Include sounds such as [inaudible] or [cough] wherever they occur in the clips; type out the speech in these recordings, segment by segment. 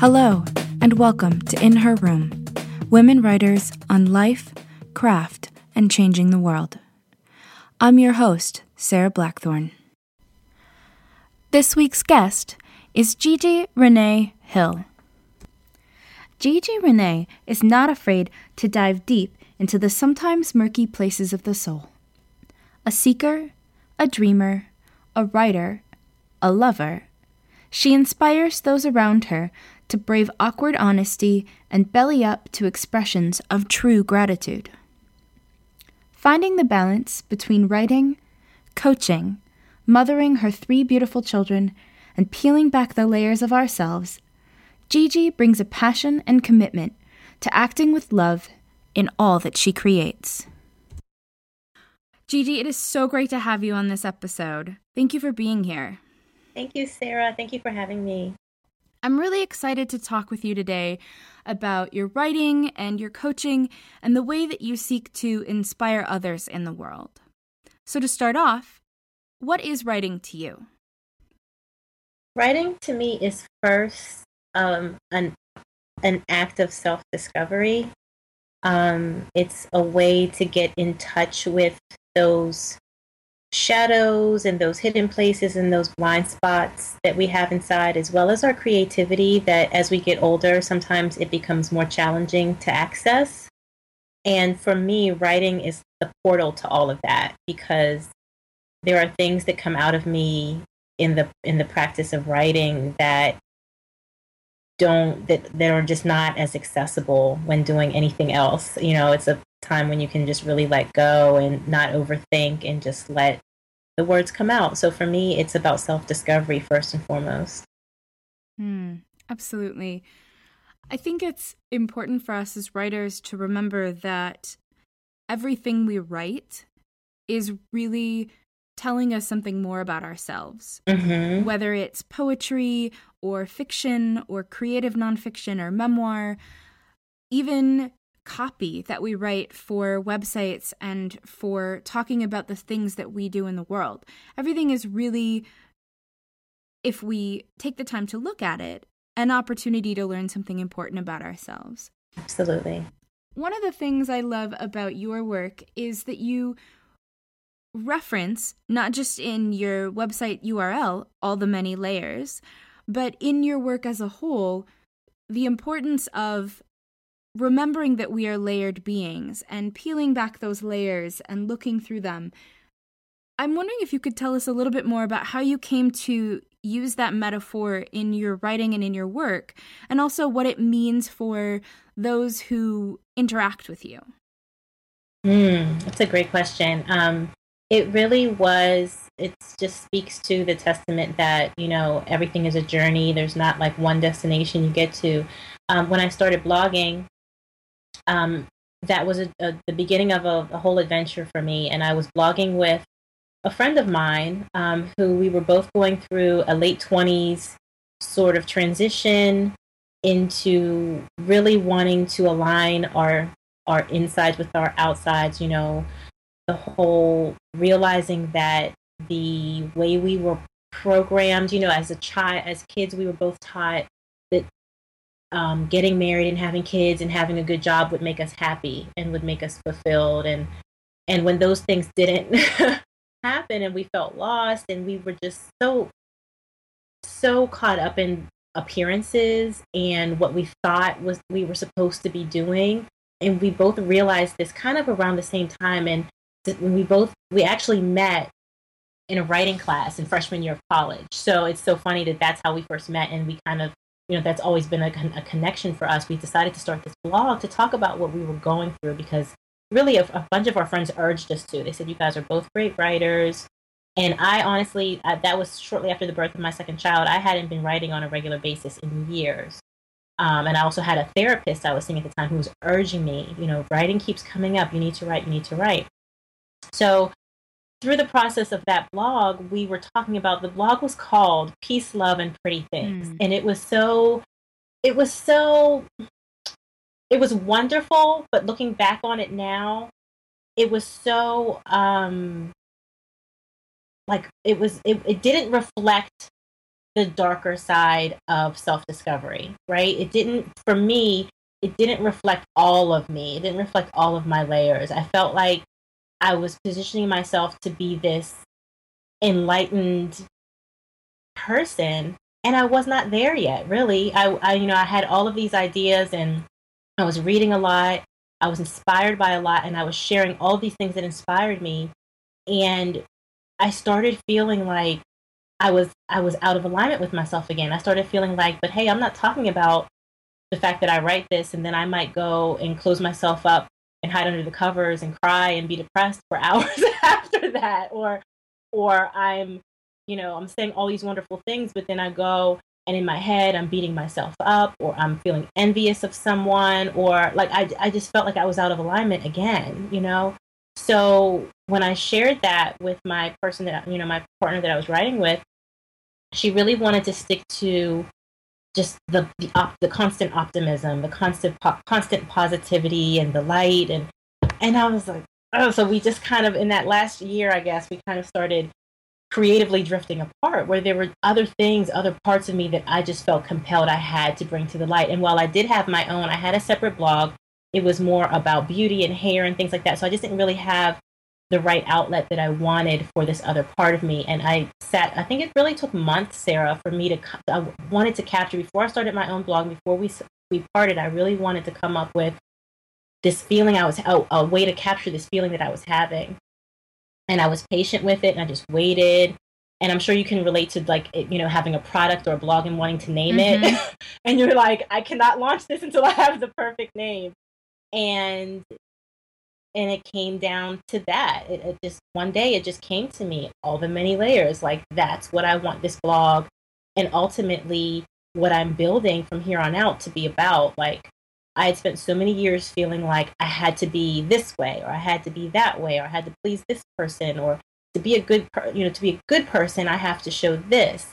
Hello, and welcome to In Her Room Women Writers on Life, Craft, and Changing the World. I'm your host, Sarah Blackthorne. This week's guest is Gigi Renee Hill. Gigi Renee is not afraid to dive deep into the sometimes murky places of the soul. A seeker, a dreamer, a writer, a lover, she inspires those around her to brave awkward honesty and belly up to expressions of true gratitude. Finding the balance between writing, coaching, mothering her three beautiful children, and peeling back the layers of ourselves, Gigi brings a passion and commitment to acting with love in all that she creates. Gigi, it is so great to have you on this episode. Thank you for being here. Thank you, Sarah. Thank you for having me. I'm really excited to talk with you today about your writing and your coaching and the way that you seek to inspire others in the world. So, to start off, what is writing to you? Writing to me is first um, an an act of self discovery. Um, it's a way to get in touch with those shadows and those hidden places and those blind spots that we have inside, as well as our creativity, that as we get older, sometimes it becomes more challenging to access. And for me, writing is the portal to all of that because there are things that come out of me in the in the practice of writing that don't that that are just not as accessible when doing anything else. You know, it's a time when you can just really let go and not overthink and just let the words come out. So for me, it's about self discovery first and foremost. Hmm, absolutely. I think it's important for us as writers to remember that everything we write is really telling us something more about ourselves. Mm-hmm. Whether it's poetry or fiction or creative nonfiction or memoir, even copy that we write for websites and for talking about the things that we do in the world. Everything is really, if we take the time to look at it, an opportunity to learn something important about ourselves. Absolutely. One of the things I love about your work is that you reference, not just in your website URL, all the many layers, but in your work as a whole, the importance of remembering that we are layered beings and peeling back those layers and looking through them. I'm wondering if you could tell us a little bit more about how you came to use that metaphor in your writing and in your work, and also what it means for those who interact with you. Mm, that's a great question. Um, it really was, it just speaks to the testament that, you know, everything is a journey. There's not like one destination you get to. Um, when I started blogging, um, that was a, a, the beginning of a, a, whole adventure for me. And I was blogging with a friend of mine um, who we were both going through a late 20s sort of transition into really wanting to align our our insides with our outsides you know the whole realizing that the way we were programmed you know as a child as kids we were both taught um, getting married and having kids and having a good job would make us happy and would make us fulfilled. And and when those things didn't [laughs] happen and we felt lost and we were just so so caught up in appearances and what we thought was we were supposed to be doing and we both realized this kind of around the same time. And we both we actually met in a writing class in freshman year of college. So it's so funny that that's how we first met and we kind of you know that's always been a, a connection for us we decided to start this blog to talk about what we were going through because really a, a bunch of our friends urged us to. They said you guys are both great writers. And i honestly I, that was shortly after the birth of my second child. I hadn't been writing on a regular basis in years. Um, and i also had a therapist i was seeing at the time who was urging me you know writing keeps coming up. You need to write. You need to write. So through the process of that blog, we were talking about the blog was called Peace, Love, and Pretty Things. Mm. And it was so, it was so, it was wonderful. But looking back on it now, it was so, um, like, it was, it, it didn't reflect the darker side of self discovery, right? It didn't, for me, it didn't reflect all of me. It didn't reflect all of my layers. I felt like I was positioning myself to be this enlightened person and I was not there yet, really. I, I, you know, I had all of these ideas and I was reading a lot. I was inspired by a lot and I was sharing all these things that inspired me. And I started feeling like I was I was out of alignment with myself again. I started feeling like, but hey, I'm not talking about the fact that I write this and then I might go and close myself up and hide under the covers and cry and be depressed for [laughs] hours after that or or I'm you know, I'm saying all these wonderful things, but then I go and in my head I'm beating myself up or I'm feeling envious of someone or like I, I just felt like I was out of alignment again, you know? So when I shared that with my person that, you know, my partner that I was writing with, she really wanted to stick to just the the, op- the constant optimism, the constant po- constant positivity and the light and and I was like, oh, so we just kind of in that last year, I guess, we kind of started creatively drifting apart where there were other things other parts of me that i just felt compelled i had to bring to the light. And while i did have my own i had a separate blog. It was more about beauty and hair and things like that. So i just didn't really have the right outlet that i wanted for this other part of me and i sat i think it really took months sarah for me to i wanted to capture before i started my own blog before we we parted i really wanted to come up with this feeling i was a, a way to capture this feeling that i was having and I was patient with it and I just waited. And I'm sure you can relate to like you know having a product or a blog and wanting to name mm-hmm. it, [laughs] and you're like, I cannot launch this until I have the perfect name. And and it came down to that. It, it just one day it just came to me, all the many layers. Like that's what I want this blog, and ultimately what I'm building from here on out to be about. Like I had spent so many years feeling like I had to be this way or I had to be that way or I had to please this person or to be a good per- you know to be a good person I have to show this.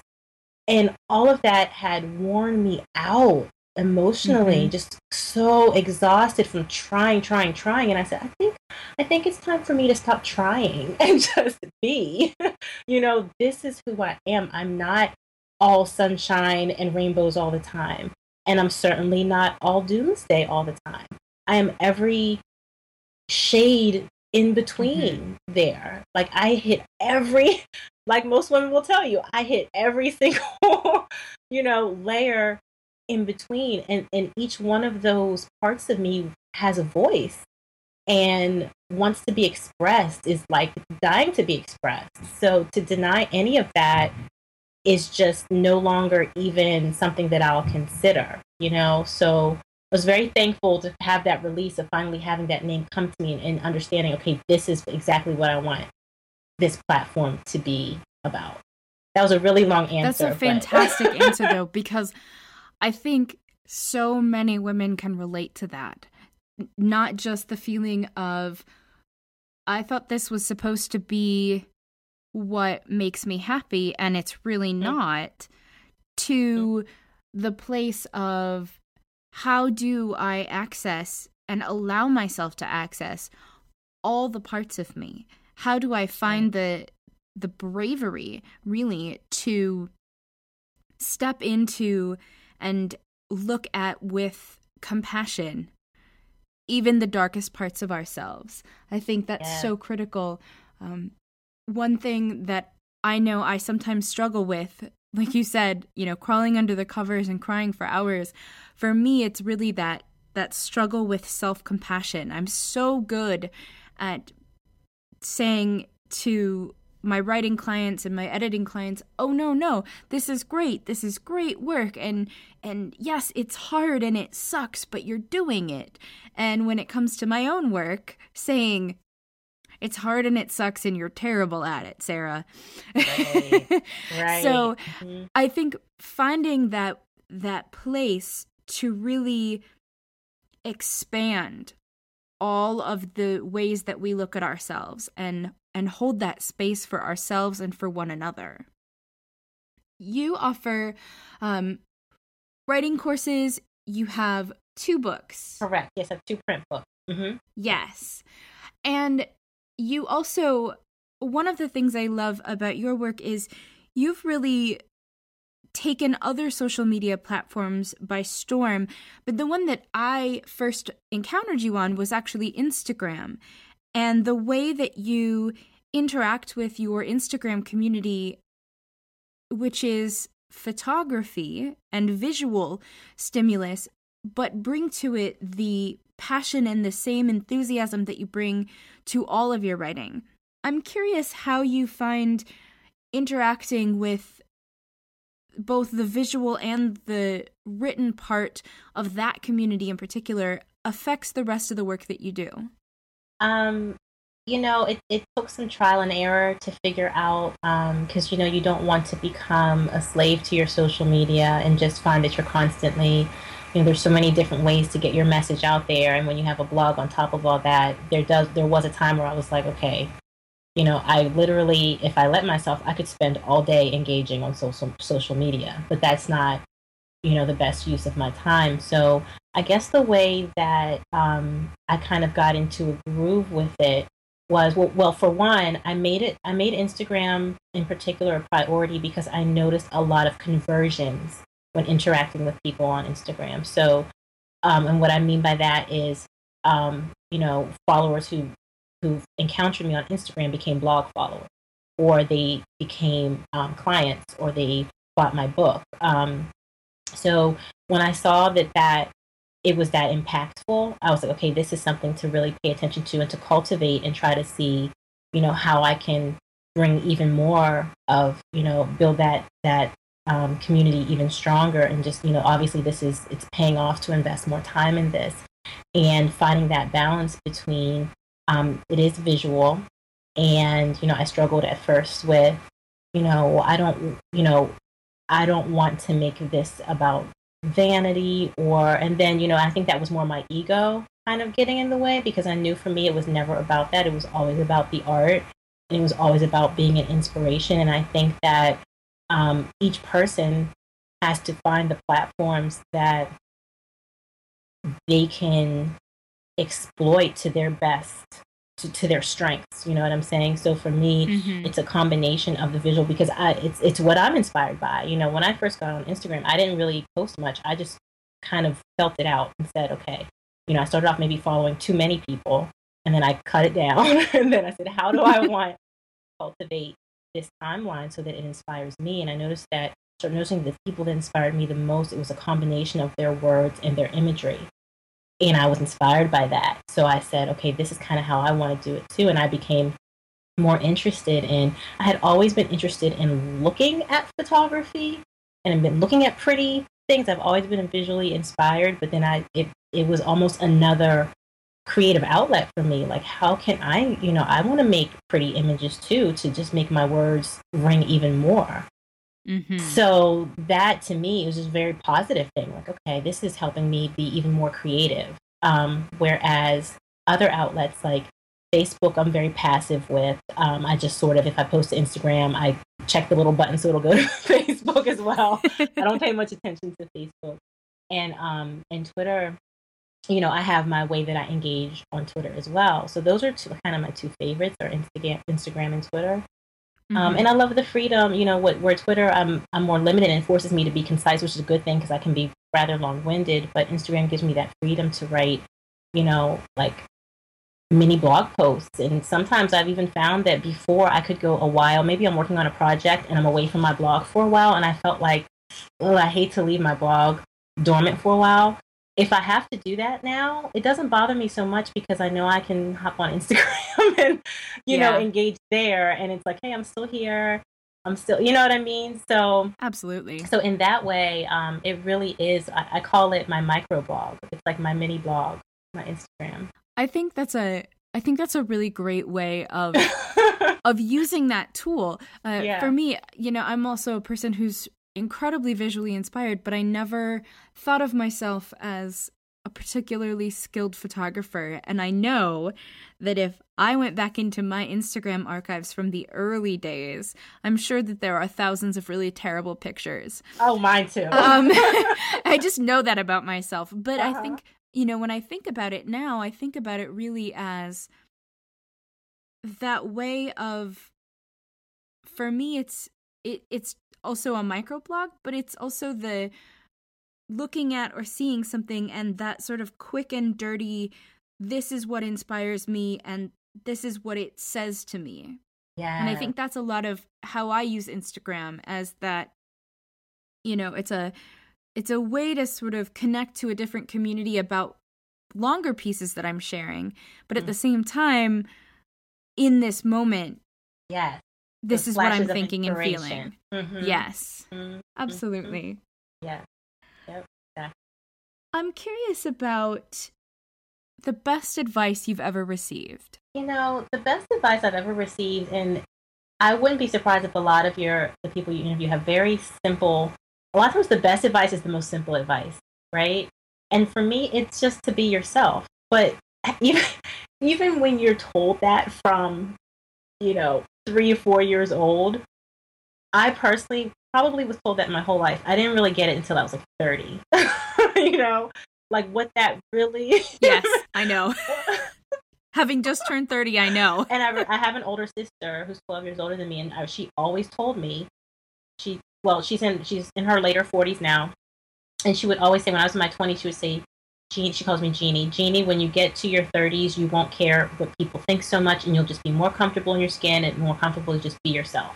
And all of that had worn me out emotionally, mm-hmm. just so exhausted from trying, trying, trying. And I said, I think I think it's time for me to stop trying [laughs] and just be. [laughs] you know, this is who I am. I'm not all sunshine and rainbows all the time. And I'm certainly not all doomsday all the time. I am every shade in between mm-hmm. there. Like I hit every, [laughs] like most women will tell you, I hit every single, you know, layer in between. And, and each one of those parts of me has a voice and wants to be expressed is like dying to be expressed. So to deny any of that is just no longer even something that I'll consider, you know? So I was very thankful to have that release of finally having that name come to me and, and understanding, okay, this is exactly what I want this platform to be about. That was a really long answer. That's a fantastic answer, though, because [laughs] I think so many women can relate to that. Not just the feeling of, I thought this was supposed to be what makes me happy and it's really not to the place of how do I access and allow myself to access all the parts of me? How do I find the the bravery really to step into and look at with compassion even the darkest parts of ourselves? I think that's yeah. so critical um, one thing that I know I sometimes struggle with, like you said, you know, crawling under the covers and crying for hours. For me, it's really that that struggle with self-compassion. I'm so good at saying to my writing clients and my editing clients, "Oh no, no. This is great. This is great work and and yes, it's hard and it sucks, but you're doing it." And when it comes to my own work, saying, it's hard and it sucks and you're terrible at it, Sarah. Right. [laughs] right. so mm-hmm. I think finding that that place to really expand all of the ways that we look at ourselves and and hold that space for ourselves and for one another. You offer um, writing courses. You have two books. Correct. Yes, I have two print books. Mm-hmm. Yes. And you also, one of the things I love about your work is you've really taken other social media platforms by storm, but the one that I first encountered you on was actually Instagram. And the way that you interact with your Instagram community, which is photography and visual stimulus, but bring to it the passion and the same enthusiasm that you bring to all of your writing. I'm curious how you find interacting with both the visual and the written part of that community in particular affects the rest of the work that you do? Um, you know, it, it took some trial and error to figure out because, um, you know, you don't want to become a slave to your social media and just find that you're constantly, you know, there's so many different ways to get your message out there. And when you have a blog on top of all that, there does, there was a time where I was like, okay, you know, I literally, if I let myself, I could spend all day engaging on social social media, but that's not, you know, the best use of my time. So I guess the way that um, I kind of got into a groove with it was well, well, for one, I made it. I made Instagram in particular a priority because I noticed a lot of conversions when interacting with people on Instagram. So, um, and what I mean by that is, um, you know, followers who who encountered me on Instagram became blog followers, or they became um, clients, or they bought my book. Um, so when I saw that that it was that impactful, I was like, okay, this is something to really pay attention to and to cultivate and try to see, you know, how I can bring even more of, you know, build that that um, community even stronger and just, you know, obviously this is it's paying off to invest more time in this. And finding that balance between um, it is visual, and you know I struggled at first with, you know, I don't, you know, I don't want to make this about vanity or, and then you know I think that was more my ego kind of getting in the way because I knew for me it was never about that. It was always about the art. And it was always about being an inspiration. And I think that um, each person has to find the platforms that they can exploit to their best to, to their strengths you know what i'm saying? So for me mm-hmm. it's a combination of the visual because i it's it's what i'm inspired by. You know when i first got on instagram i didn't really post much. I just kind of felt it out and said okay. You know i started off maybe following too many people and then i cut it down [laughs] and then i said how do i [laughs] want to cultivate this timeline so that it inspires me? And i noticed that started noticing the people that inspired me the most it was a combination of their words and their imagery and I was inspired by that. So I said, okay, this is kind of how I want to do it too. And I became more interested in, I had always been interested in looking at photography and I've been looking at pretty things. I've always been visually inspired, but then I, it, it was almost another creative outlet for me. Like, how can I, you know, I want to make pretty images too to just make my words ring even more. Mm-hmm. So that to me was just a very positive thing. Like, okay, this is helping me be even more creative. Um, whereas other outlets like Facebook, I'm very passive with. Um, I just sort of, if I post to Instagram, I check the little button so it'll go [laughs] to Facebook as well. I don't pay much attention to Facebook. And um, and Twitter, you know, I have my way that I engage on Twitter as well. So those are two, kind of my two favorites are Instagram, Instagram and Twitter. Um, mm-hmm. Um, and I love the freedom, you know, what, where Twitter, I'm, I'm more limited and forces me to be concise, which is a good thing because I can be rather long winded. But Instagram gives me that freedom to write, you know, like mini blog posts. And sometimes I've even found that before I could go a while, maybe I'm working on a project and I'm away from my blog for a while. And I felt like, oh, I hate to leave my blog dormant for a while if I have to do that now, it doesn't bother me so much because I know I can hop on [laughs] Instagram and, you yeah. know, engage there. And it's like, hey, I'm still here. I'm still, you know what I mean? So, absolutely. So, in that way, um, it really is, I, I call it my micro blog. It's like my mini blog, my Instagram. I think that's a, I think that's a really great way of [laughs] of using that tool. Uh, yeah. For me, you know, I'm also a person who's incredibly visually inspired, but I never thought of myself as a particularly skilled photographer. And I know that if I went back into my Instagram archives from the early days, I'm sure that there are thousands of really terrible pictures. Oh, mine too. um, [laughs] [laughs] I just know that about myself. But uh-huh. I think, you know, when I think about it now, I think about it really as that way of, for me, it's it, it's also a microblog, but it's also the looking at or seeing something and that sort of quick and dirty this is what inspires me and this is what it says to me. Yeah. And I think that's a lot of how I use Instagram as that you know, it's a it's a way to sort of connect to a different community about longer pieces that I'm sharing, but at mm. the same time in this moment, yes. This is what I'm thinking and feeling. Mm-hmm. Yes. Mm-hmm. Absolutely. Yeah. Yep. Yeah. I'm curious about the best advice you've ever received. You know, the best advice I've ever received, and I wouldn't be surprised if a lot of your the people you interview have very simple. A lot of times, the best advice is the most simple advice, right? And for me, it's just to be yourself. But [laughs] even even when you're told that from, you know, three or four years old, I personally probably was told that my whole life. I didn't really get it until I was like 30. [laughs] you know, like what that really. [laughs] yes, I know. [laughs] Having just turned 30, I know. and I, I have an older sister who's 12 years older than me, and I, she always told me, she, well, she's in, she's in her later 40s now. And she would always say, when I was in my 20s, she would say, Jean, she calls me Jeannie. Jeannie, when you get to your 30s, you won't care what people think so much, and you'll just be more comfortable in your skin and more comfortable to just be yourself.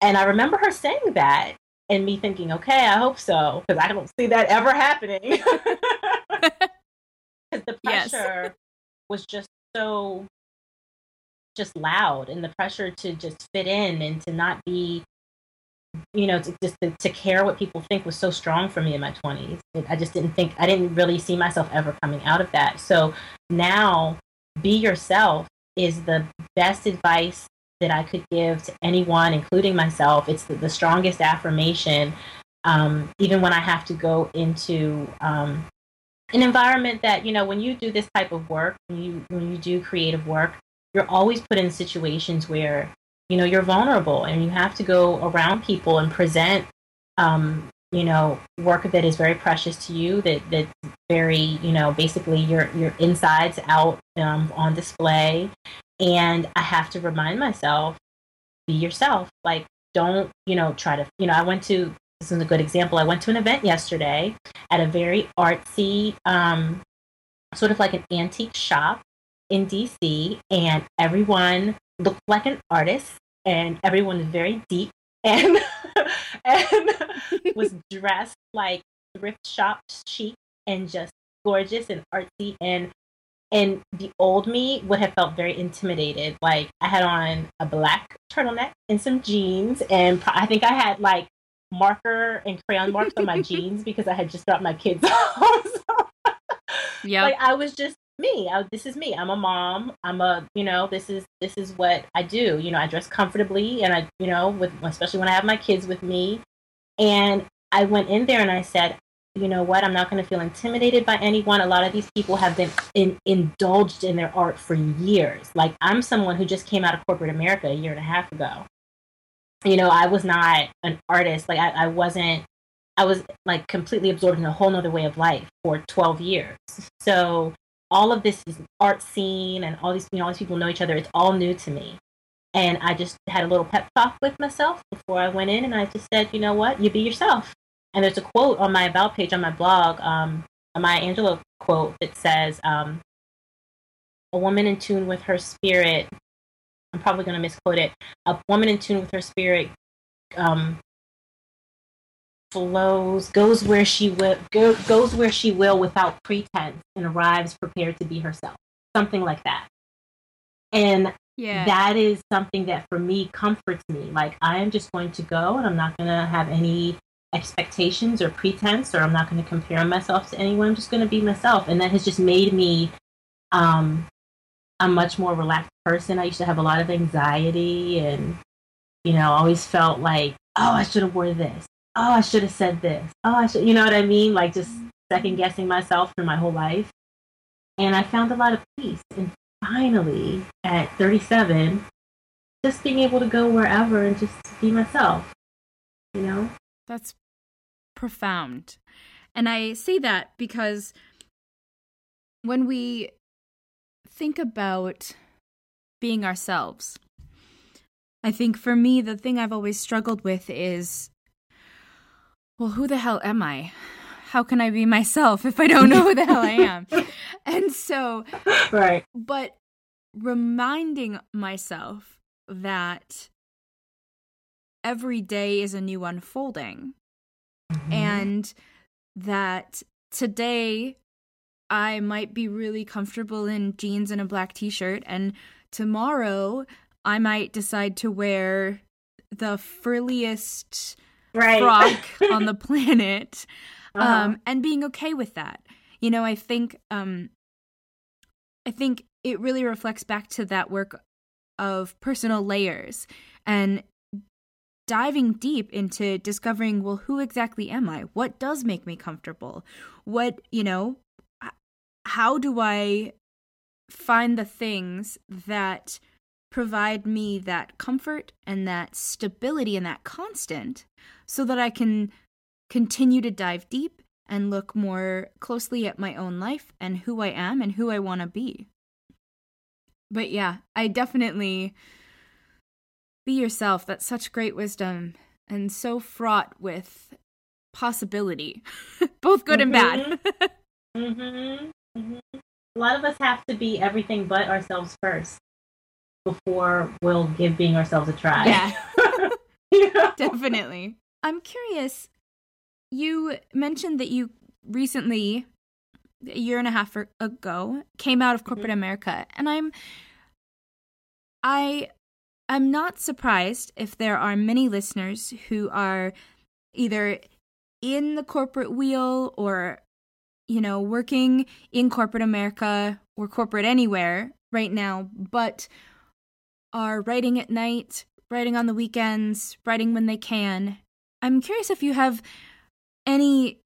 And I remember her saying that, and me thinking, okay, I hope so, because I don't see that ever happening. [laughs] [laughs] Because the pressure yes. was just so just loud, and the pressure to just fit in and to not be you know, to, just to, to, care what people think was so strong for me in my 20s. I just didn't think, I didn't really see myself ever coming out of that. So now, be yourself is the best advice that I could give to anyone, including myself. It's the, the strongest affirmation, um, even when I have to go into um, an environment that, you know, when you do this type of work, when you, when you do creative work, you're always put in situations where you know you're vulnerable and you have to go around people and present um, you know work that is very precious to you that that's very you know basically your your insides out um, on display. And i have to remind myself be yourself. Like don't you know try to you know i went to this is a good example. I went to an event yesterday at a very artsy um, sort of like an antique shop in dc and everyone looked like an artist and everyone was very deep and [laughs] and was [laughs] dressed like thrift shop chic and just gorgeous and artsy and and the old me would have felt very intimidated. Like i had on a black turtleneck and some jeans and i think i had like marker and crayon marks on my [laughs] jeans because i had just dropped my kids off. So, yeah like i was just me. I, this is me. I'm a mom. I'm a, you know, this is this is what I do. You know, I dress comfortably, and I, you know, with especially when I have my kids with me. And I went in there and I said, you know what? I'm not going to feel intimidated by anyone. A lot of these people have been in, indulged in their art for years. Like I'm someone who just came out of corporate America a year and a half ago. You know, I was not an artist. Like I, I wasn't. I was like completely absorbed in a whole nother way of life for 12 years. So all of this is art scene and all these you know all these people know each other. It's all new to me. And i just had a little pep talk with myself before i went in and i just said you know what? You be yourself. And there's a quote on my about page on my blog um, a maya angelou quote that says um, a woman in tune with her spirit i'm probably going to misquote it a woman in tune with her spirit um, flows, goes where she will, go, goes where she will without pretense, and arrives prepared to be herself. Something like that. And yeah. that is something that for me comforts me. Like I am just going to go, and I'm not going to have any expectations or pretense, or I'm not going to compare myself to anyone. I'm just going to be myself, and that has just made me um, a much more relaxed person. I used to have a lot of anxiety, and you know, always felt like, oh, I should have wore this oh, I should have said this. Oh, I should, you know what I mean? Like just second guessing myself for my whole life. And I found a lot of peace. And finally, at 37, just being able to go wherever and just be myself, you know? That's profound. And I say that because when we think about being ourselves, I think for me, the thing I've always struggled with is well, who the hell am I? How can I be myself if I don't know who the hell I am? [laughs] And so, right. But reminding myself that every day is a new unfolding mm-hmm. and that today I might be really comfortable in jeans and a black t shirt, and tomorrow I might decide to wear the frilliest right. frock [laughs] on the planet uh-huh. um, and being okay with that. You know, I think um, I think it really reflects back to that work of personal layers and diving deep into discovering well who exactly am i what does make me comfortable what you know how do i find the things that provide me that comfort and that stability and that constant so that i can continue to dive deep and look more closely at my own life and who i am and who i want to be but yeah i definitely be yourself. That's such great wisdom and so fraught with possibility, [laughs] both good mm-hmm. and bad. mm-hmm. Mm-hmm. A lot of us have to be everything but ourselves first before we'll give being ourselves a try. Yeah. [laughs] [laughs] Definitely. I'm curious. You mentioned that you recently, a year and a half ago, came out of corporate mm-hmm. America, and I'm I I'm not surprised if there are many listeners who are either in the corporate wheel or, you know, working in corporate America or corporate anywhere right now, but are writing at night, writing on the weekends, writing when they can. I'm curious if you have any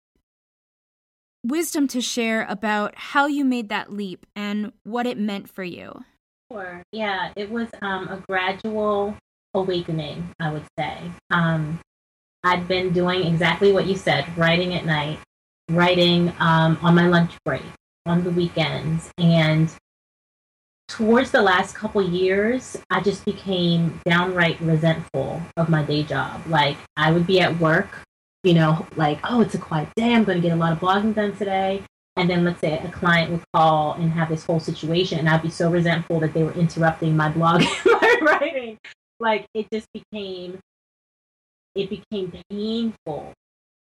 wisdom to share about how you made that leap and what it meant for you. Sure. Yeah, it was um, a gradual awakening, I would say. Um, I'd been doing exactly what you said, writing at night, writing um, on my lunch break, on the weekends. And towards the last couple years, I just became downright resentful of my day job. Like, I would be at work, you know, like, oh, it's a quiet day. I'm going to get a lot of blogging done today. And then let's say a client would call and have this whole situation, and I'd be so resentful that they were interrupting my blog [laughs] my writing. Like it just became, it became painful,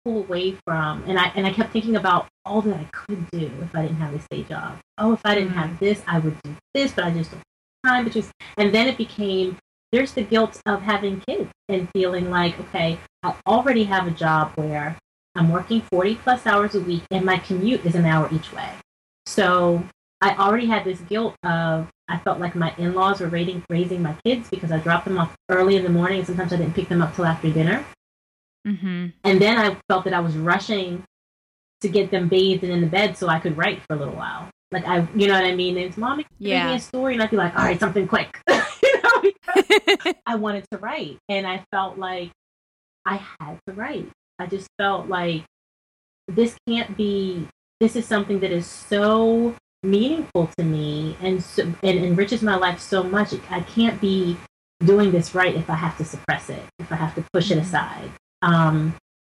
pull away from, and I and I kept thinking about all that I could do if I didn't have this day job. Oh, if I didn't have mm. this, I would do this, but I just don't have time. But just, and then it became there's the guilt of having kids and feeling like, okay, I already have a job where I'm working 40 plus hours a week and my commute is an hour each way. So I already had this guilt of I felt like my in-laws were raising, raising my kids because I dropped them off early in the morning and sometimes I didn't pick them up till after dinner. Mm-hmm. And then I felt that I was rushing to get them bathed and in the bed so I could write for a little while. Like I, you know what I mean? It's mommy, yeah. give me a story, and I'd be like, all right, something quick. [laughs] you know, [laughs] I wanted to write, and I felt like I had to write. I just felt like this can't be, this is something that is so meaningful to me and, so, and enriches my life so much. I can't be doing this right if I have to suppress it, if I have to push it mm-hmm. aside. Um,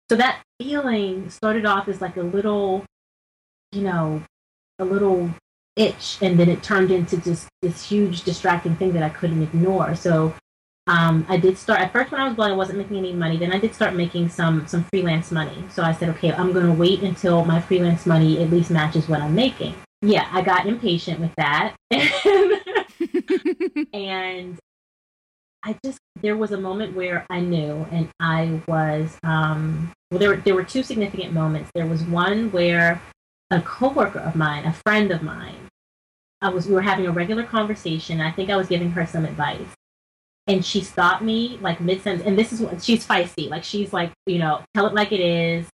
so that feeling started off as like a little, you know, a little itch, and then it turned into just this huge distracting thing that I couldn't ignore. So um, I did start at first when I was blogging, I wasn't making any money. Then I did start making some some freelance money. So I said, okay, I'm going to wait until my freelance money at least matches what I'm making. Yeah, I got impatient with that, [laughs] and [laughs] I just there was a moment where I knew, and I was um, well. There there were two significant moments. There was one where a coworker of mine, a friend of mine, I was we were having a regular conversation. I think I was giving her some advice, and she stopped me like mid sentence. And this is what she's feisty. Like she's like, you know, tell it like it is,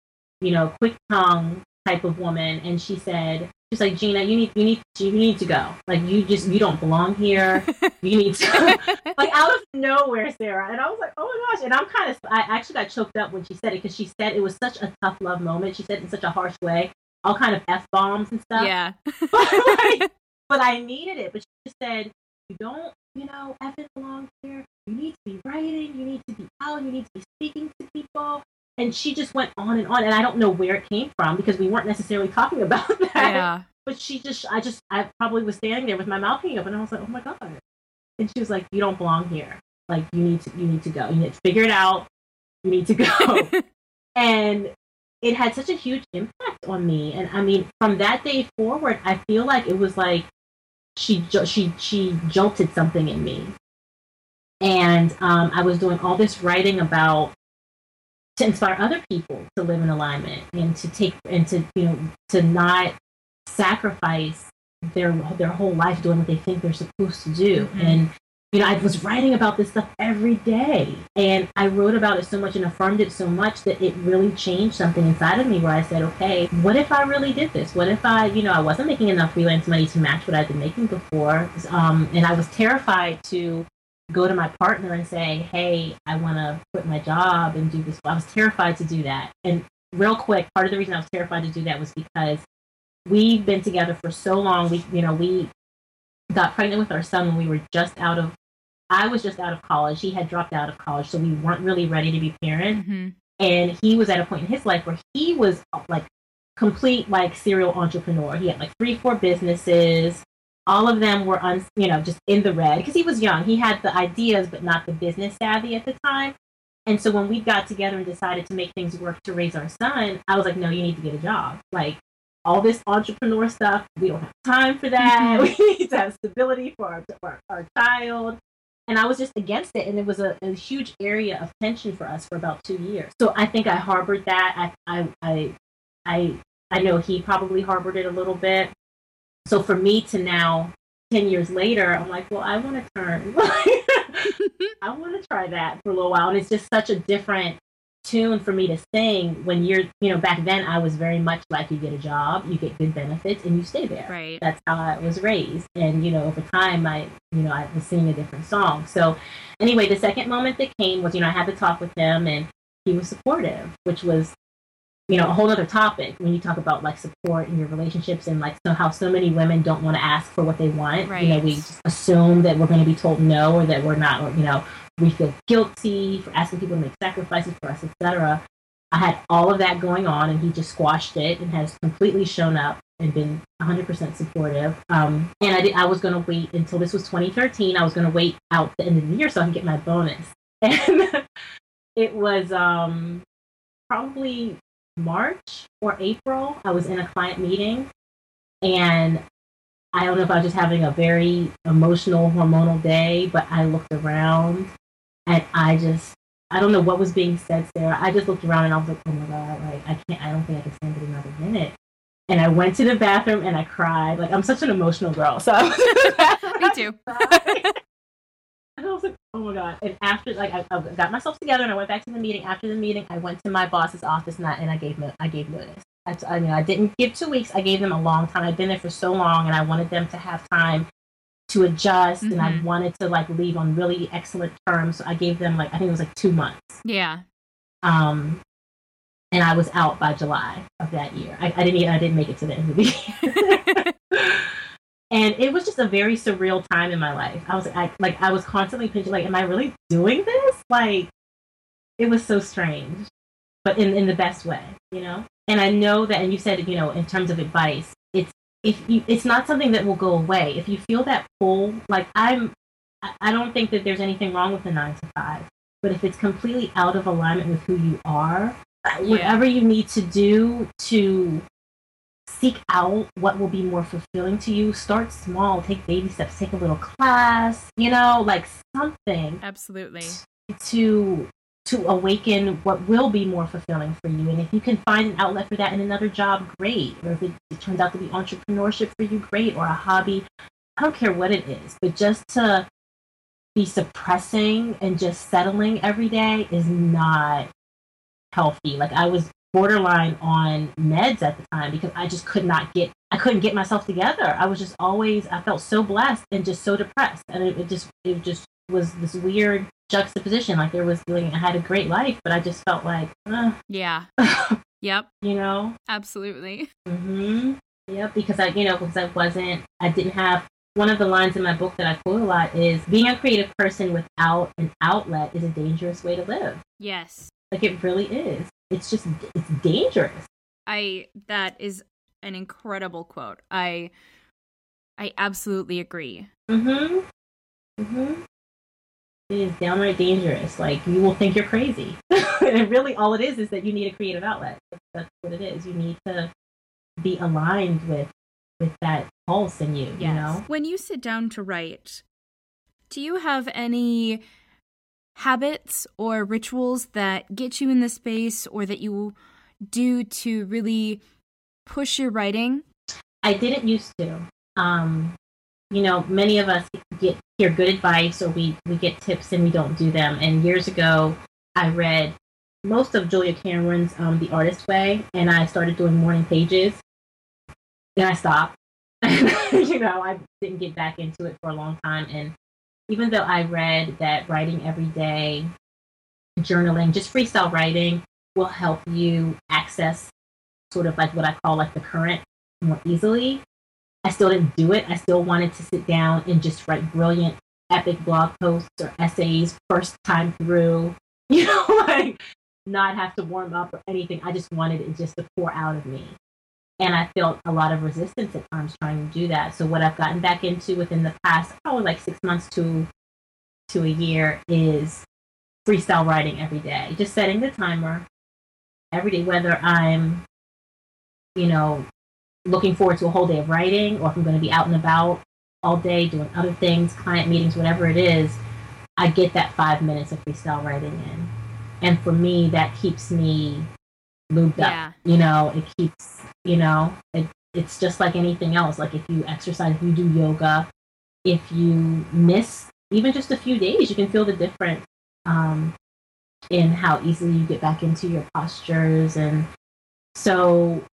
you know, quick tongue type of woman. And she said, she's like, Gina, you need, you need, you need to go. Like you just, you don't belong here. [laughs] You need to, [laughs] like out of nowhere, Sarah. And I was like, oh my gosh. And I'm kind of, I actually got choked up when she said it because she said it was such a tough love moment. She said it in such a harsh way, all kind of f bombs and stuff. Yeah. [laughs] but, like, but I needed it. But she just said, you don't, you know, effing belong here. you need to be writing, you need to be out, you need to be speaking to people. And she just went on and on. And I don't know where it came from because we weren't necessarily talking [laughs] about that. Yeah. But she just, I just, I probably was standing there with my mouth hanging open and I was like, oh my God. And she was like, you don't belong here. Like, you need to, you need to go. You need to figure it out. You need to go. [laughs] and it had such a huge impact on me. And I mean, from that day forward, I feel like it was like she she she jolted something in me, and um, I was doing all this writing about to inspire other people to live in alignment and to take and to you know to not sacrifice their their whole life doing what they think they're supposed to do mm-hmm. and you know, I was writing about this stuff every day. And I wrote about it so much and affirmed it so much that it really changed something inside of me where I said, okay, what if I really did this? What if I, you know, I wasn't making enough freelance money to match what I'd been making before? Um, and I was terrified to go to my partner and say, hey, I want to quit my job and do this. I was terrified to do that. And real quick, part of the reason I was terrified to do that was because we've been together for so long. We, you know, we got pregnant with our son when we were just out of I was just out of college. He had dropped out of college, so we weren't really ready to be parents. Mm-hmm. And he was at a point in his life where he was like complete like serial entrepreneur. He had like three, four businesses. All of them were un, you know, just in the red because he was young. He had the ideas, but not the business savvy at the time. And so when we got together and decided to make things work to raise our son, I was like, no, you need to get a job. Like all this entrepreneur stuff, we don't have time for that. Mm-hmm. [laughs] We need to have stability for our, for our child and I was just against it. And it was a, a, huge area of tension for us for about two years. So I think I harbored that. I, I, I, I, I know he probably harbored it a little bit. So for me to now, 10 years later, I'm like, well, I want to turn. [laughs] I want to try that for a little while. And it's just such a different tune for me to sing when you're you know back then i was very much like you get a job you get good benefits and you stay there right that's how i was raised and you know over time i you know i was singing a different song so anyway the second moment that came was you know i had to talk with him and he was supportive which was you know a whole other topic when you talk about like support in your relationships and like so how so many women don't want to ask for what they want right. you know we just assume that we're going to be told no or that we're not you know we feel guilty for asking people to make sacrifices for us, etc. I had all of that going on, and he just squashed it and has completely shown up and been 100% supportive. Um, and I, did, I was going to wait until this was 2013. I was going to wait out the end of the year so I can get my bonus. [laughs] And it was um, probably March or April. I was in a client meeting, and I don't know if I was just having a very emotional, hormonal day, but I looked around and I just, I don't know what was being said, Sarah. I just looked around and I was like, oh my God, like, I can't, I don't think I can stand it another minute. And I went to the bathroom and I cried. Like, I'm such an emotional girl. So [laughs] Me too. I was like, oh my God. And after, like, I, I, got myself together and I went back to the meeting. After the meeting, I went to my boss's office and I, and I gave, I gave notice. I, I, mean, I didn't give two weeks. I gave them a long time. I'd been there for so long and I wanted them to have time to adjust mm-hmm. and I mm-hmm. wanted to like leave on really excellent terms. So I gave them like I think it was like two months. Yeah. Um and I was out by July of that year. I, I didn't I didn't make it to the end of the year. [laughs] and it was just a very surreal time in my life. I was I, like I was constantly pinching like, am I really doing this? Like it was so strange. But in, in the best way, you know? And I know that and you said, you know, in terms of advice, it's if you, it's not something that will go away. If you feel that pull, like I'm, I don't think that there's anything wrong with the nine to five. But if it's completely out of alignment with who you are, yeah. whatever you need to do to seek out what will be more fulfilling to you, start small, take baby steps, take a little class, you know, like something. Absolutely. To to awaken what will be more fulfilling for you. And if you can find an outlet for that in another job, great. Or if it, it turns out to be entrepreneurship for you, great. Or a hobby, I don't care what it is, but just to be suppressing and just settling every day is not healthy. Like I was borderline on meds at the time because I just could not get I couldn't get myself together. I was just always I felt so blessed and just so depressed and it, it just it just was this weird juxtaposition. Like there was like I had a great life, but I just felt like, uh, yeah, [laughs] yep, you know, absolutely. Mm-hmm. Yep, because I, you know, because I wasn't, I didn't have one of the lines in my book that I quote a lot is being a creative person without an outlet is a dangerous way to live. Yes. Like it really is. It's just it's dangerous. I that is an incredible quote. I I absolutely agree. Mm Mhm. Mm Mhm. It is downright dangerous. Like you will think you're crazy. [laughs] and really all it is is that you need a creative outlet. That's what it is. You need to be aligned with with that pulse in you, yes. you know? When you sit down to write, do you have any habits or rituals that get you in the space or that you do to really push your writing? I didn't used to. Um, you know, many of us get hear good advice or we, we get tips and we don't do them. And years ago, I read most of Julia Cameron's um, The Artist Way, and I started doing morning pages. Then I stopped. [laughs] you know, I didn't get back into it for a long time. And even though I read that writing every day, journaling, just freestyle writing will help you access sort of like what I call like the current more easily. I still didn't do it. I still wanted to sit down and just write brilliant, epic blog posts or essays first time through, [laughs] you know, like not have to warm up or anything. I just wanted it just to pour out of me. And I felt a lot of resistance at times trying to do that. So what I've gotten back into within the past probably like six months to to a year is freestyle writing every day. Just setting the timer every day, whether I'm, you know, looking forward to a whole day of writing or if I'm going to be out and about all day doing other things, client meetings, whatever it is, I get that five minutes of freestyle writing in. And for me, that keeps me lubed yeah. up. You know, it keeps, you know, it, it's just like anything else. Like if you exercise, if you do yoga, if you miss even just a few days, you can feel the difference um, in how easily you get back into your postures. And so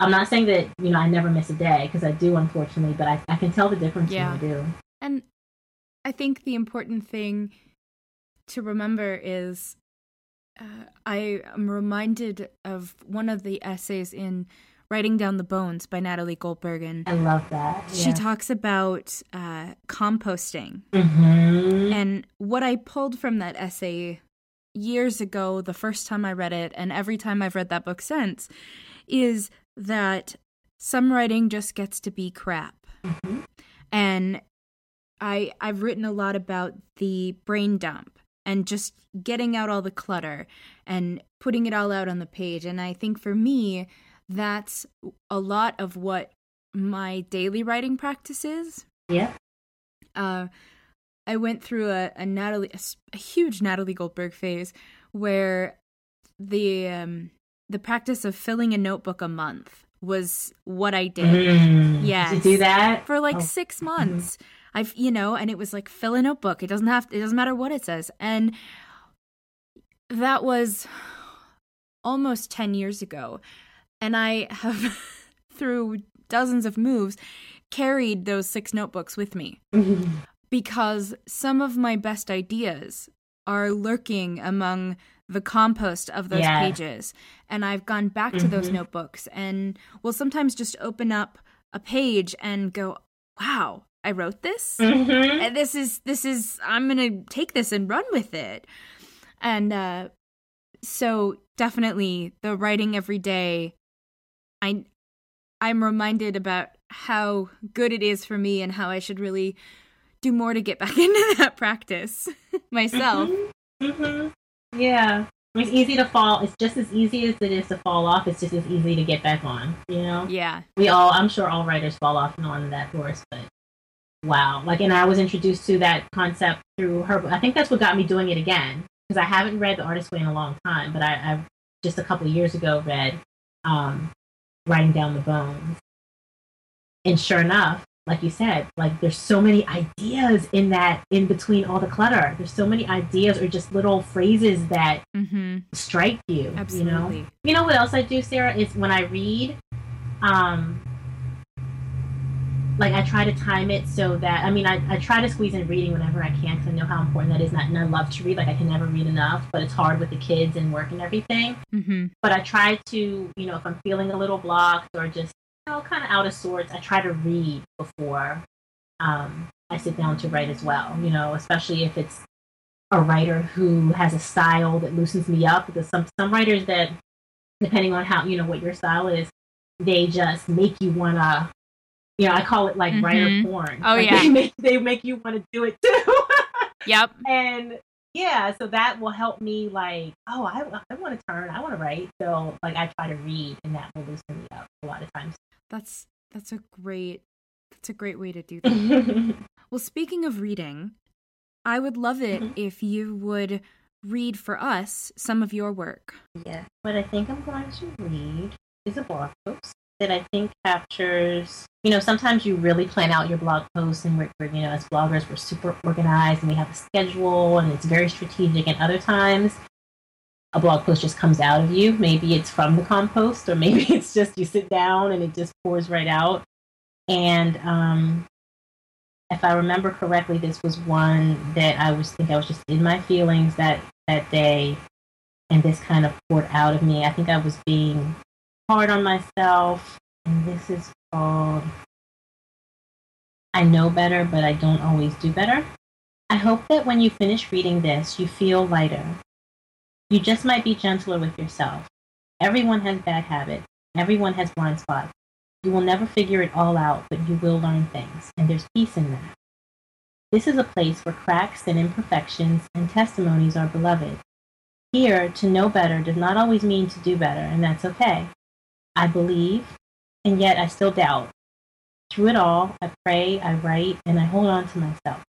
I'm not saying that, you know, I never miss a day because I do, unfortunately, but I, I can tell the difference yeah. when I do. And I think the important thing to remember is uh, I am reminded of one of the essays in Writing Down the Bones by Natalie Goldberg. I love that. Yeah. She talks about uh, composting. Mm-hmm. And what I pulled from that essay years ago, the first time I read it, and every time I've read that book since, is that some writing just gets to be crap. Mm-hmm. And I I've written a lot about the brain dump and just getting out all the clutter and putting it all out on the page. And I think for me, that's a lot of what my daily writing practice is. Yeah. Uh, I went through a, a Natalie, a, a, huge Natalie Goldberg phase where the um, the practice of filling a notebook a month was what I did. Mm, yes. Did you do that for like oh. six mm-hmm. months. Mm-hmm. I've you know, and it was like fill a notebook. It doesn't have it doesn't matter what it says. And that was almost 10 years ago. And I have [laughs] through dozens of moves carried those six notebooks with me. [laughs] because some of my best ideas are lurking among the compost of those yeah. pages. And I've gone back mm-hmm. to those mm-hmm. notebooks and will sometimes just open up a page and go, wow, I wrote this. Mm-hmm. And this is, this is, I'm to take this and run with it. And uh, so definitely the writing every day, I, I'm reminded about how good it is for me and how I should really do more to get [laughs] back into that practice [laughs] myself. Mm-hmm. Mm-hmm. Yeah. It's easy to fall. It's just as easy as it is to fall off. It's just as easy to get back on. You know. Yeah. We all. I'm sure all writers fall off and on that horse, but wow. Like, and I was introduced to that concept through her. I think that's what got me doing it again because I haven't read The Artist Way in a long time, but I, I just a couple of years ago read um, Writing Down the Bones, and sure enough, like you said, like there's so many ideas in that in between all the clutter. There's so many ideas or just little phrases that mm-hmm. strike you. Absolutely. You know? you know what else I do, Sarah, is when I read, um like I try to time it so that I mean I, I try to squeeze in reading whenever I can because I know how important that is and I, and I love to read like I can never read enough but it's hard with the kids and work and everything mm-hmm. but I try to you know if I'm feeling a little blocked or just you know, kind of out of sorts, I try to read before um, I sit down to write as well. You know, especially if it's a writer who has a style that loosens me up because some some writers that depending on how you know what your style is they just make you wanna you know i call it like mm-hmm. writer porn oh like yeah they make, they make you want to do it too [laughs] yep and yeah so that will help me like oh i, I want to turn i want to write so like i try to read and that will loosen me up a lot of times that's that's a great that's a great way to do that [laughs] well speaking of reading I would love it mm-hmm. if you would read for us some of your work. Yeah. What I think I'm going to read is a blog post that I think captures, you know, sometimes you really plan out your blog posts and we're, you know, as bloggers, we're super organized and we have a schedule and it's very strategic. And other times a blog post just comes out of you. Maybe it's from the compost or maybe [laughs] it's just you sit down and it just pours right out. And um, if I remember correctly, this was one that I was think I was just in my feelings that that day, and this kind of poured out of me. I think I was being hard on myself, and this is called I know better, but I don't always do better. I hope that when you finish reading this, you feel lighter. You just might be gentler with yourself. Everyone has bad habits. Everyone has blind spots. You will never figure it all out, but you will learn things, and there's peace in that. This is a place where cracks and imperfections and testimonies are beloved. Here, to know better does not always mean to do better, and that's okay. I believe, and yet I still doubt. Through it all, I pray, I write, and I hold on to myself.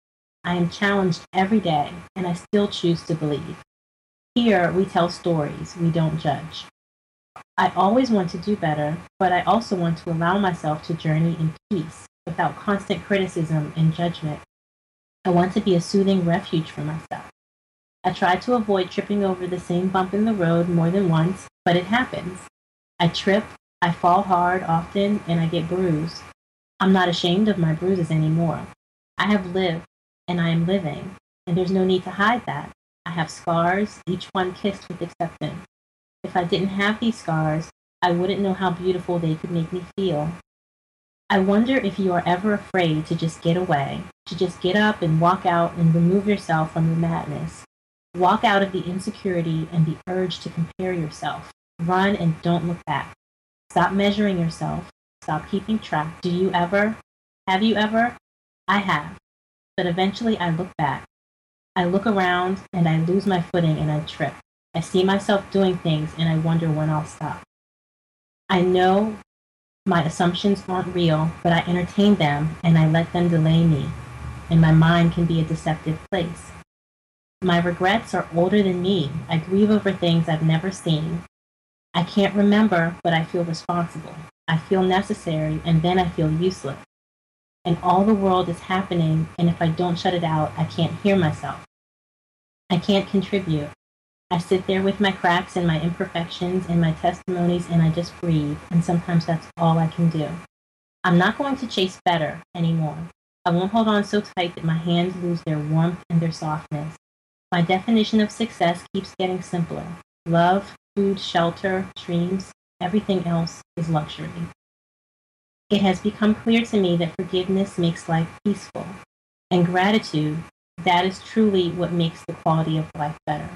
I am challenged every day, and I still choose to believe. Here, we tell stories, we don't judge. I always want to do better, but I also want to allow myself to journey in peace without constant criticism and judgment. I want to be a soothing refuge for myself. I try to avoid tripping over the same bump in the road more than once, but it happens. I trip, I fall hard often, and I get bruised. I'm not ashamed of my bruises anymore. I have lived, and I am living, and there's no need to hide that. I have scars, each one kissed with acceptance. If I didn't have these scars, I wouldn't know how beautiful they could make me feel. I wonder if you are ever afraid to just get away, to just get up and walk out and remove yourself from the madness. Walk out of the insecurity and the urge to compare yourself. Run and don't look back. Stop measuring yourself. Stop keeping track. Do you ever? Have you ever? I have. But eventually I look back. I look around and I lose my footing and I trip. I see myself doing things and I wonder when I'll stop. I know my assumptions aren't real, but I entertain them and I let them delay me, and my mind can be a deceptive place. My regrets are older than me. I grieve over things I've never seen. I can't remember, but I feel responsible. I feel necessary, and then I feel useless. And all the world is happening, and if I don't shut it out, I can't hear myself. I can't contribute. I sit there with my cracks and my imperfections and my testimonies and I just breathe. And sometimes that's all I can do. I'm not going to chase better anymore. I won't hold on so tight that my hands lose their warmth and their softness. My definition of success keeps getting simpler. Love, food, shelter, dreams, everything else is luxury. It has become clear to me that forgiveness makes life peaceful, and gratitude, that is truly what makes the quality of life better.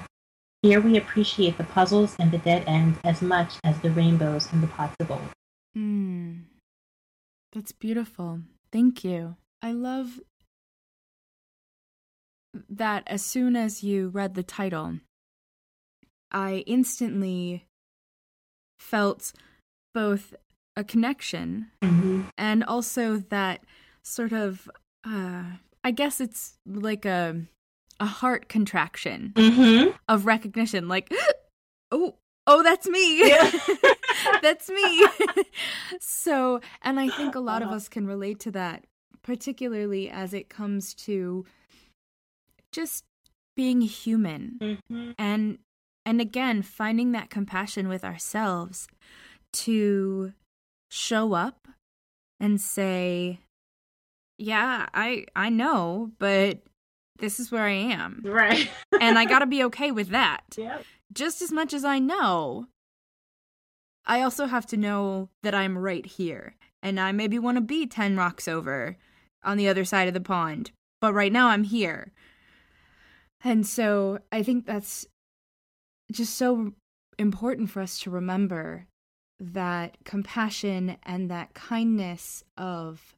Here we appreciate the puzzles and the dead ends as much as the rainbows and the pots of gold. Hmm. That's beautiful. Thank you. I love that as soon as you read the title, I instantly felt both a connection mm-hmm. and also that sort of, uh, I guess it's like a a heart contraction mm-hmm. of recognition like [gasps] oh oh that's me yeah. [laughs] that's me [laughs] so and i think a lot of us can relate to that particularly as it comes to just being human mm-hmm. and and again finding that compassion with ourselves to show up and say yeah i i know but this is where I am. Right. and I got to [laughs] be okay with that. Yep. Just as much as I know, I also have to know that I'm right here. And I maybe want to be 10 rocks over on the other side of the pond, but right now I'm here. And so I think that's just so important for us to remember that compassion and that kindness of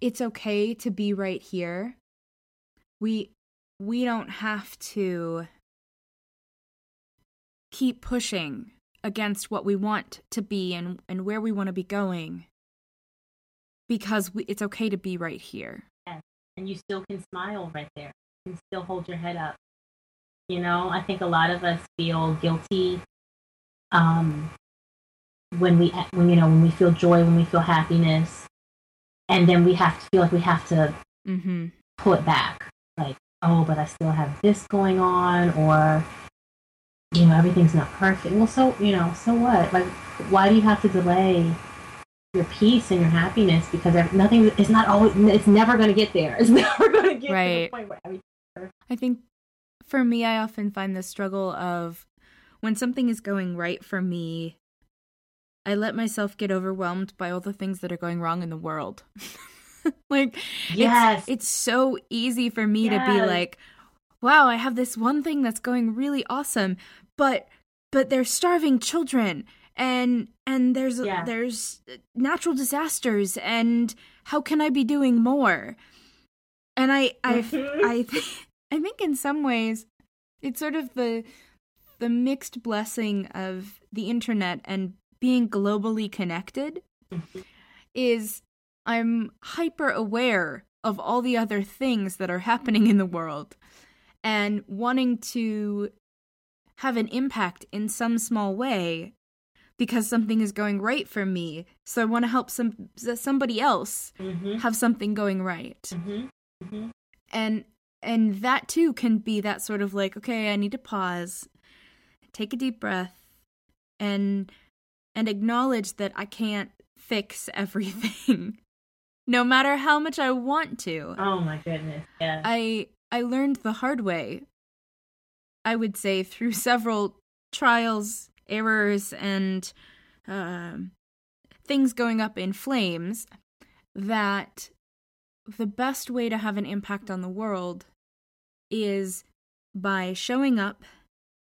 it's okay to be right here. We we don't have to keep pushing against what we want to be and, and where we want to be going because we, it's okay to be right here. And you still can smile right there. You can still hold your head up. You know, I think a lot of us feel guilty um, when we, when you know, when we feel joy, when we feel happiness, and then we have to feel like we have to mm-hmm. pull it back. Like, oh, but I still have this going on, or you know, everything's not perfect. Well, so you know, so what? Like, why do you have to delay your peace and your happiness because nothing is not always it's never going to get there [laughs] it's never going to get right. to the point where everything's perfect. i think for me i often find the struggle of when something is going right for me i let myself get overwhelmed by all the things that are going wrong in the world [laughs] like yes it's, it's, so easy for me yes. to be like wow i have this one thing that's going really awesome but but they're starving children and and there's yeah. there's natural disasters and how can i be doing more and i i mm-hmm. i [laughs] i think in some ways it's sort of the the mixed blessing of the internet and being globally connected is i'm hyper aware of all the other things that are happening in the world and wanting to have an impact in some small way because something is going right for me. So I want to help some somebody else mm-hmm. have something going right. Mm-hmm. Mm-hmm. And and that too can be that sort of like, okay, I need to pause, take a deep breath, and and acknowledge that I can't fix [laughs] everything. no matter how much I want to. Oh my goodness. Yeah. I I learned the hard way. I would say through [laughs] several trials errors and uh, things going up in flames that the best way to have an impact on the world is by showing up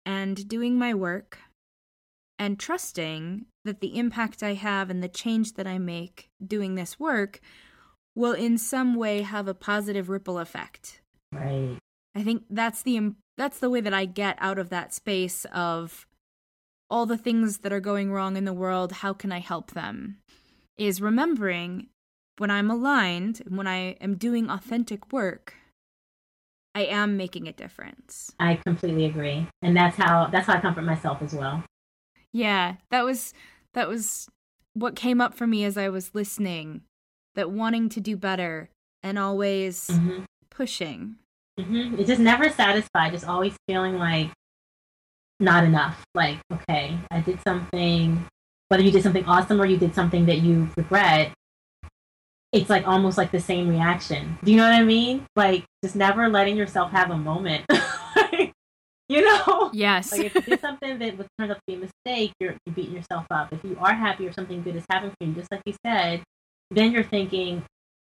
and doing my work and trusting that the impact I have and the change that I make doing this work will in some way have a positive ripple effect. Right. I think that's the that's the way that I get out of that space of all the things that are going wrong in the world, how can I help them? Is remembering when I'm aligned, when I am doing authentic work, I am making a difference. I completely agree. And that's how that's how I comfort myself as well. Yeah, that was that was what came up for me as I was listening. That wanting to do better and always mm-hmm. pushing. Mm-hmm. It's just never satisfied. Just always feeling like not enough. Like, okay, I did something, whether you did something awesome or you did something that you regret, it's like almost like the same reaction. Do you know what I mean? Like, just never letting yourself have a moment. [laughs] you know? Yes. like, if you did something that was turned out to be a mistake, you're, you're beating yourself up. If you are happy or something good is happening for you, just like you said, then you're thinking,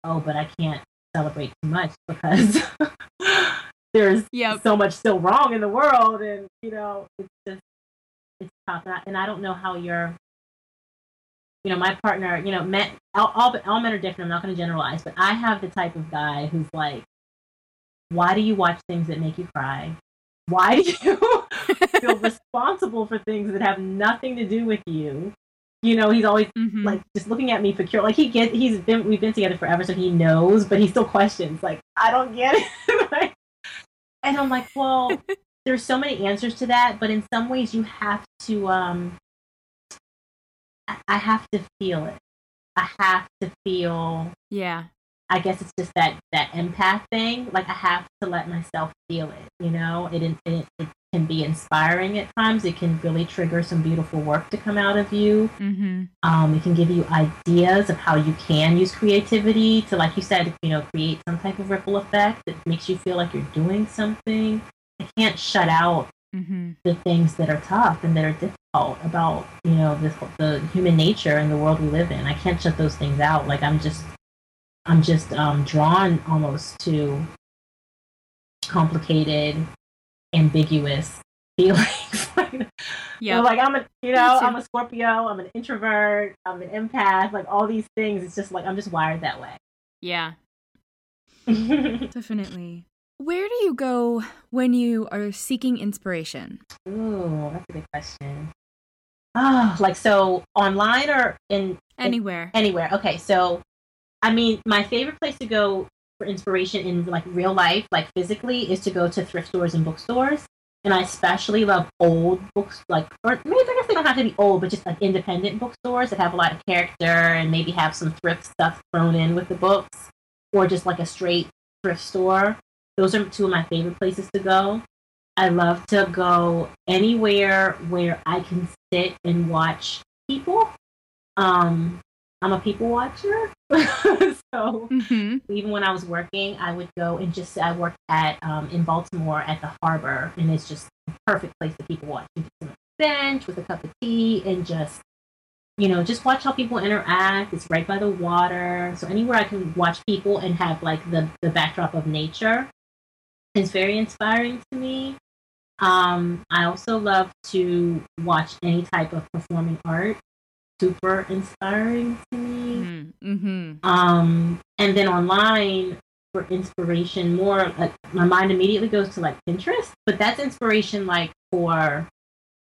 oh, but I can't celebrate too much because [laughs] there's yep. so much still wrong in the world and you know it's just it's tough and I, and I don't know how you're you know my partner you know men all, all, all men are different i'm not going to generalize but i have the type of guy who's like why do you watch things that make you cry? Why do you [laughs] feel [laughs] responsible for things that have nothing to do with you? You know he's always mm-hmm. like just looking at me for cure like he gets he's been we've been together forever so he knows but he still questions like i don't get it. [laughs] Like, and I'm like, well, there's so many answers to that, but in some ways you have to um I have to feel it. I have to feel Yeah. I guess it's just that that empath thing. Like I have to let myself feel it, you know? It it, it can be inspiring at times. It can really trigger some beautiful work to come out of you. Mm-hmm. Um, it can give you ideas of how you can use creativity to, like you said, you know, create some type of ripple effect that makes you feel like you're doing something. It can't shut out mm-hmm. the things that are tough and that are difficult about, you know, this, the human nature and the world we live in. I can't shut those things out. Like I'm just I'm just um, drawn almost to complicated, ambiguous [laughs] feelings. yeah, like I'm a, you know, I'm a Scorpio. I'm an introvert. I'm an empath. Like all these things. It's just like I'm just wired that way. Yeah, [laughs] definitely. Where do you go when you are seeking inspiration? Ooh, that's a good question. Oh, like so online or in anywhere? In, anywhere. Okay, so I mean, my favorite place to go for inspiration in like real life, like physically, is to go to thrift stores and bookstores. And I especially love old books, like, or maybe I guess they don't have to be old, but just like independent bookstores that have a lot of character and maybe have some thrift stuff thrown in with the books, or just like a straight thrift store. Those are two of my favorite places to go. I love to go anywhere where I can sit and watch people. Um, I'm a people watcher. [laughs] so mm-hmm. even when I was working, I would go and just I worked at um, in Baltimore at the harbor, and it's just a perfect place to people watch. You can sit on a bench with a cup of tea and just you know just watch how people interact. It's right by the water, so anywhere I can watch people and have like the the backdrop of nature is very inspiring to me. Um, I also love to watch any type of performing art. Super inspiring to me. Mm-hmm. Um, and then online for inspiration, more like my mind immediately goes to like Pinterest, but that's inspiration like for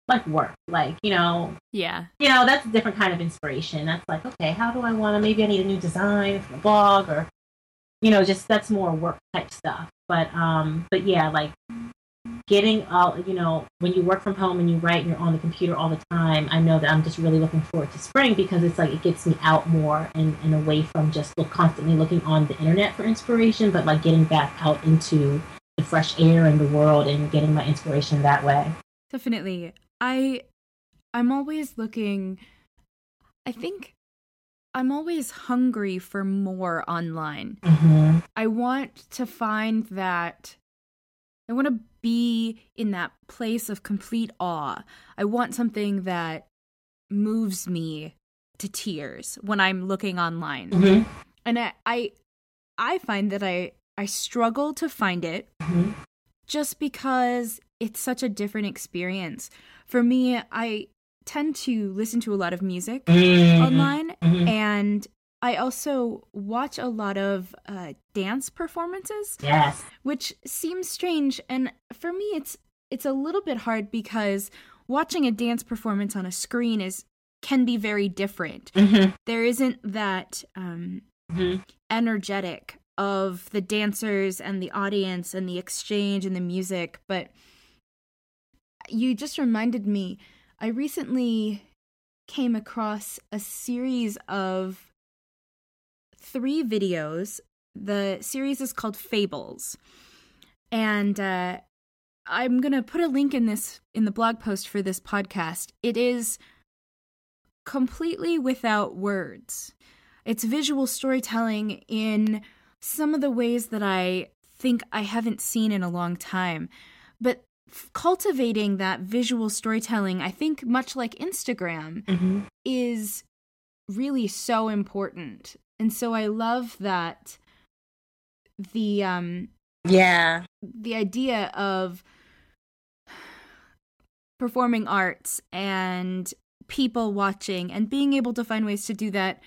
like work, like you know, yeah, you know, that's a different kind of inspiration. That's like, okay, how do I want to? Maybe I need a new design for a blog, or you know, just that's more work type stuff. But um, but yeah, like getting all you know when you work from home and you write and you're on the computer all the time i know that i'm just really looking forward to spring because it's like it gets me out more and, and away from just look, constantly looking on the internet for inspiration but like getting back out into the fresh air and the world and getting my inspiration that way. Definitely. I i'm always looking i think i'm always hungry for more online mm-hmm. i want to find that I want to be in that place of complete awe. I want something that moves me to tears when I'm looking online. Mm-hmm. And I, I I find that I I struggle to find it mm-hmm. just because it's such a different experience. For me, I tend to listen to a lot of music mm-hmm. online mm-hmm. and I also watch a lot of uh, dance performances. Yes. Which seems strange, and for me, it's it's a little bit hard because watching a dance performance on a screen is can be very different. Mm-hmm. There isn't that um, mm-hmm. energetic of the dancers and the audience and the exchange and the music, but you just reminded me. I recently came across a series of three videos. The series is called Fables. And uh, I'm going to put a link in this in the blog post for this podcast. It is completely without words. It's visual storytelling in some of the ways that I think I haven't seen in a long time. But cultivating that visual storytelling, I think much like Instagram, mm-hmm. is really so important and so I love that the um yeah the idea of performing arts and people watching and being able to find ways to do that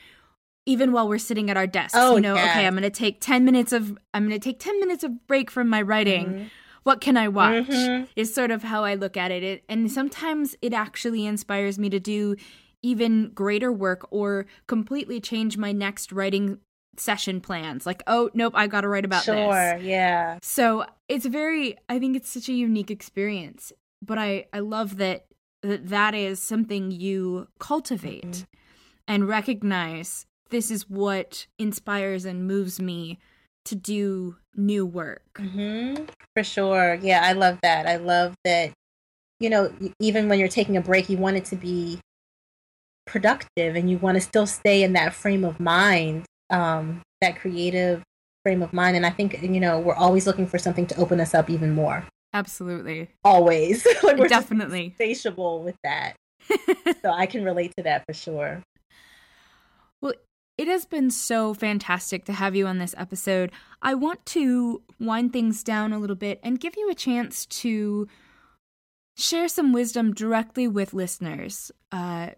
even while we're sitting at our desks oh, you know yeah. okay i'm going to take 10 minutes of i'm going to take 10 minutes of break from my writing mm-hmm. What can i watch mm-hmm. is sort of how i look at it. it and sometimes it actually inspires me to do even greater work or completely change my next writing session plans. Like, oh, nope, I got to write about sure, this. Sure, yeah. So it's very, I think it's such a unique experience. But I, I love that that, that is something you cultivate mm-hmm. and recognize this is what inspires and moves me to do new work. Mm-hmm. For sure. Yeah, I love that. I love that, you know, even when you're taking a break, you want it to be productive and you want to still stay in that frame of mind, um, that creative frame of mind. And I think, you know, we're always looking for something to open us up even more. Absolutely. Always. [laughs] like we're Definitely. Insatiable with that. [laughs] so I can relate to that for sure. Well, It has been so fantastic to have you on this episode. I want to wind things down a little bit and give you a chance to share some wisdom directly with listeners. Uh,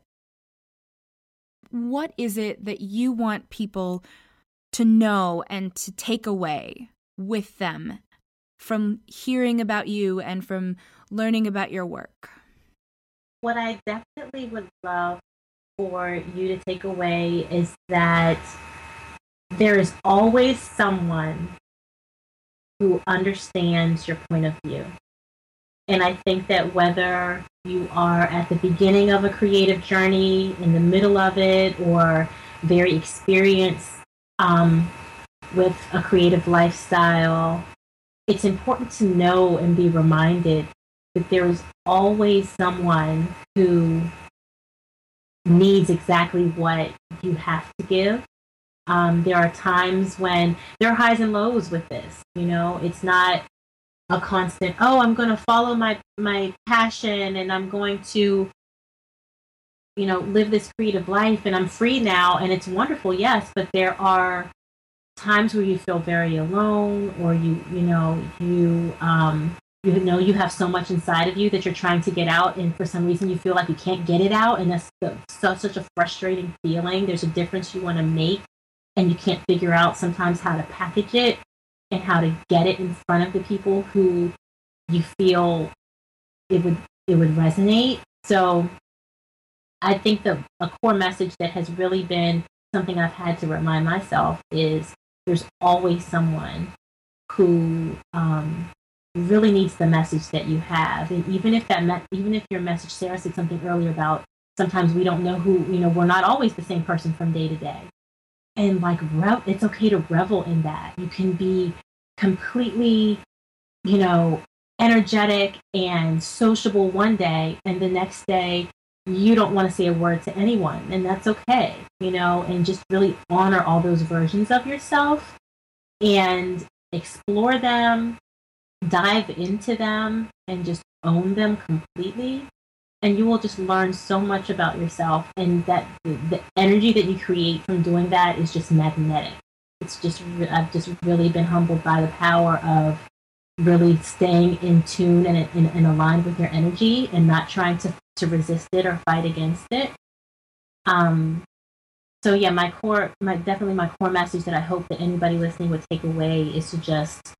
what is it that you want people to know and to take away with them from hearing about you and from learning about your work? What I definitely would love for you to take away is that there is always someone who understands your point of view. And I think that whether you are at the beginning of a creative journey, in the middle of it, or very experienced um, with a creative lifestyle, it's important to know and be reminded that there is always someone who needs exactly what you have to give. Um, there are times when there are highs and lows with this. You know, it's not a constant. Oh, I'm going to follow my my passion, and I'm going to, you know, live this creative life, and I'm free now, and it's wonderful. Yes, but there are times where you feel very alone, or you, you know, you um, you know you have so much inside of you that you're trying to get out and for some reason you feel like you can't get it out and that's the, such, such a frustrating feeling. There's a difference you want to make and you can't figure out sometimes how to package it and how to get it in front of the people who you feel it would it would resonate. So i think the a core message that has really been something i've had to remind myself is there's always someone who um, really needs the message that you have. And even if that, me- even if your message, Sarah said something earlier about sometimes we don't know who, you know, we're not always the same person from day to day. And like, rev- it's okay to revel in that. You can be completely, you know, energetic and sociable one day, and the next day you don't want to say a word to anyone, and that's okay, you know, and just really honor all those versions of yourself and explore them dive into them and just own them completely and you will just learn so much about yourself and that the, the energy that you create from doing that is just magnetic. It's just i've just really been humbled by the power of really staying in tune and, and, and aligned with your energy and not trying to, to resist it or fight against it. Um so yeah my core my definitely my core message that i hope that anybody listening would take away is to just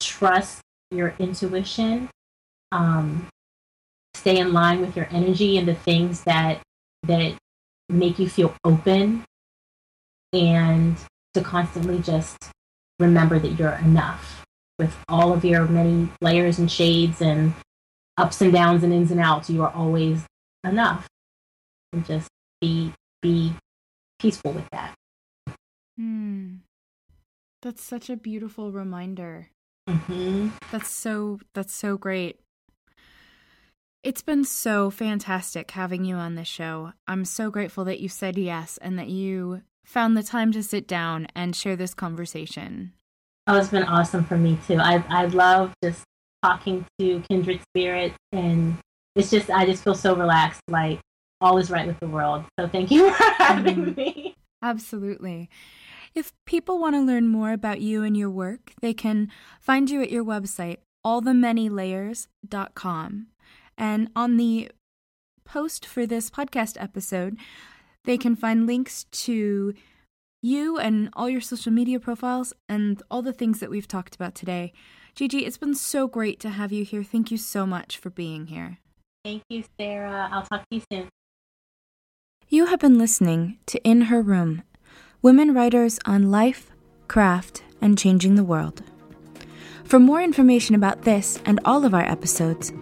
trust your intuition, um, stay in line with your energy and the things that that make you feel open, and to constantly just remember that you're enough with all of your many layers and shades and ups and downs and ins and outs. You are always enough, and just be be peaceful with that. Hmm. That's such a beautiful reminder. Mm-hmm. That's so that's so great. It's been so fantastic having you on this show. I'm so grateful that you said yes and that you found the time to sit down and share this conversation. Oh, it's been awesome for me too. I I love just talking to kindred spirits and it's just I just feel so relaxed, like all is right with the world. So thank you for [laughs] having mm-hmm. me. Absolutely. If people want to learn more about you and your work, they can find you at your website, allthemanylayers.com. And on the post for this podcast episode, they can find links to you and all your social media profiles and all the things that we've talked about today. Gigi, it's been so great to have you here. Thank you so much for being here. Thank you, Sarah. I'll talk to you soon. You have been listening to In Her Room, women writers on life, craft, and changing the world. For more information about this and all of our episodes,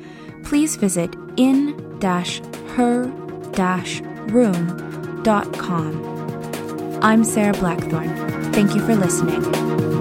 please visit in-her-room.com. I'm Sarah Blackthorne. Thank you for listening.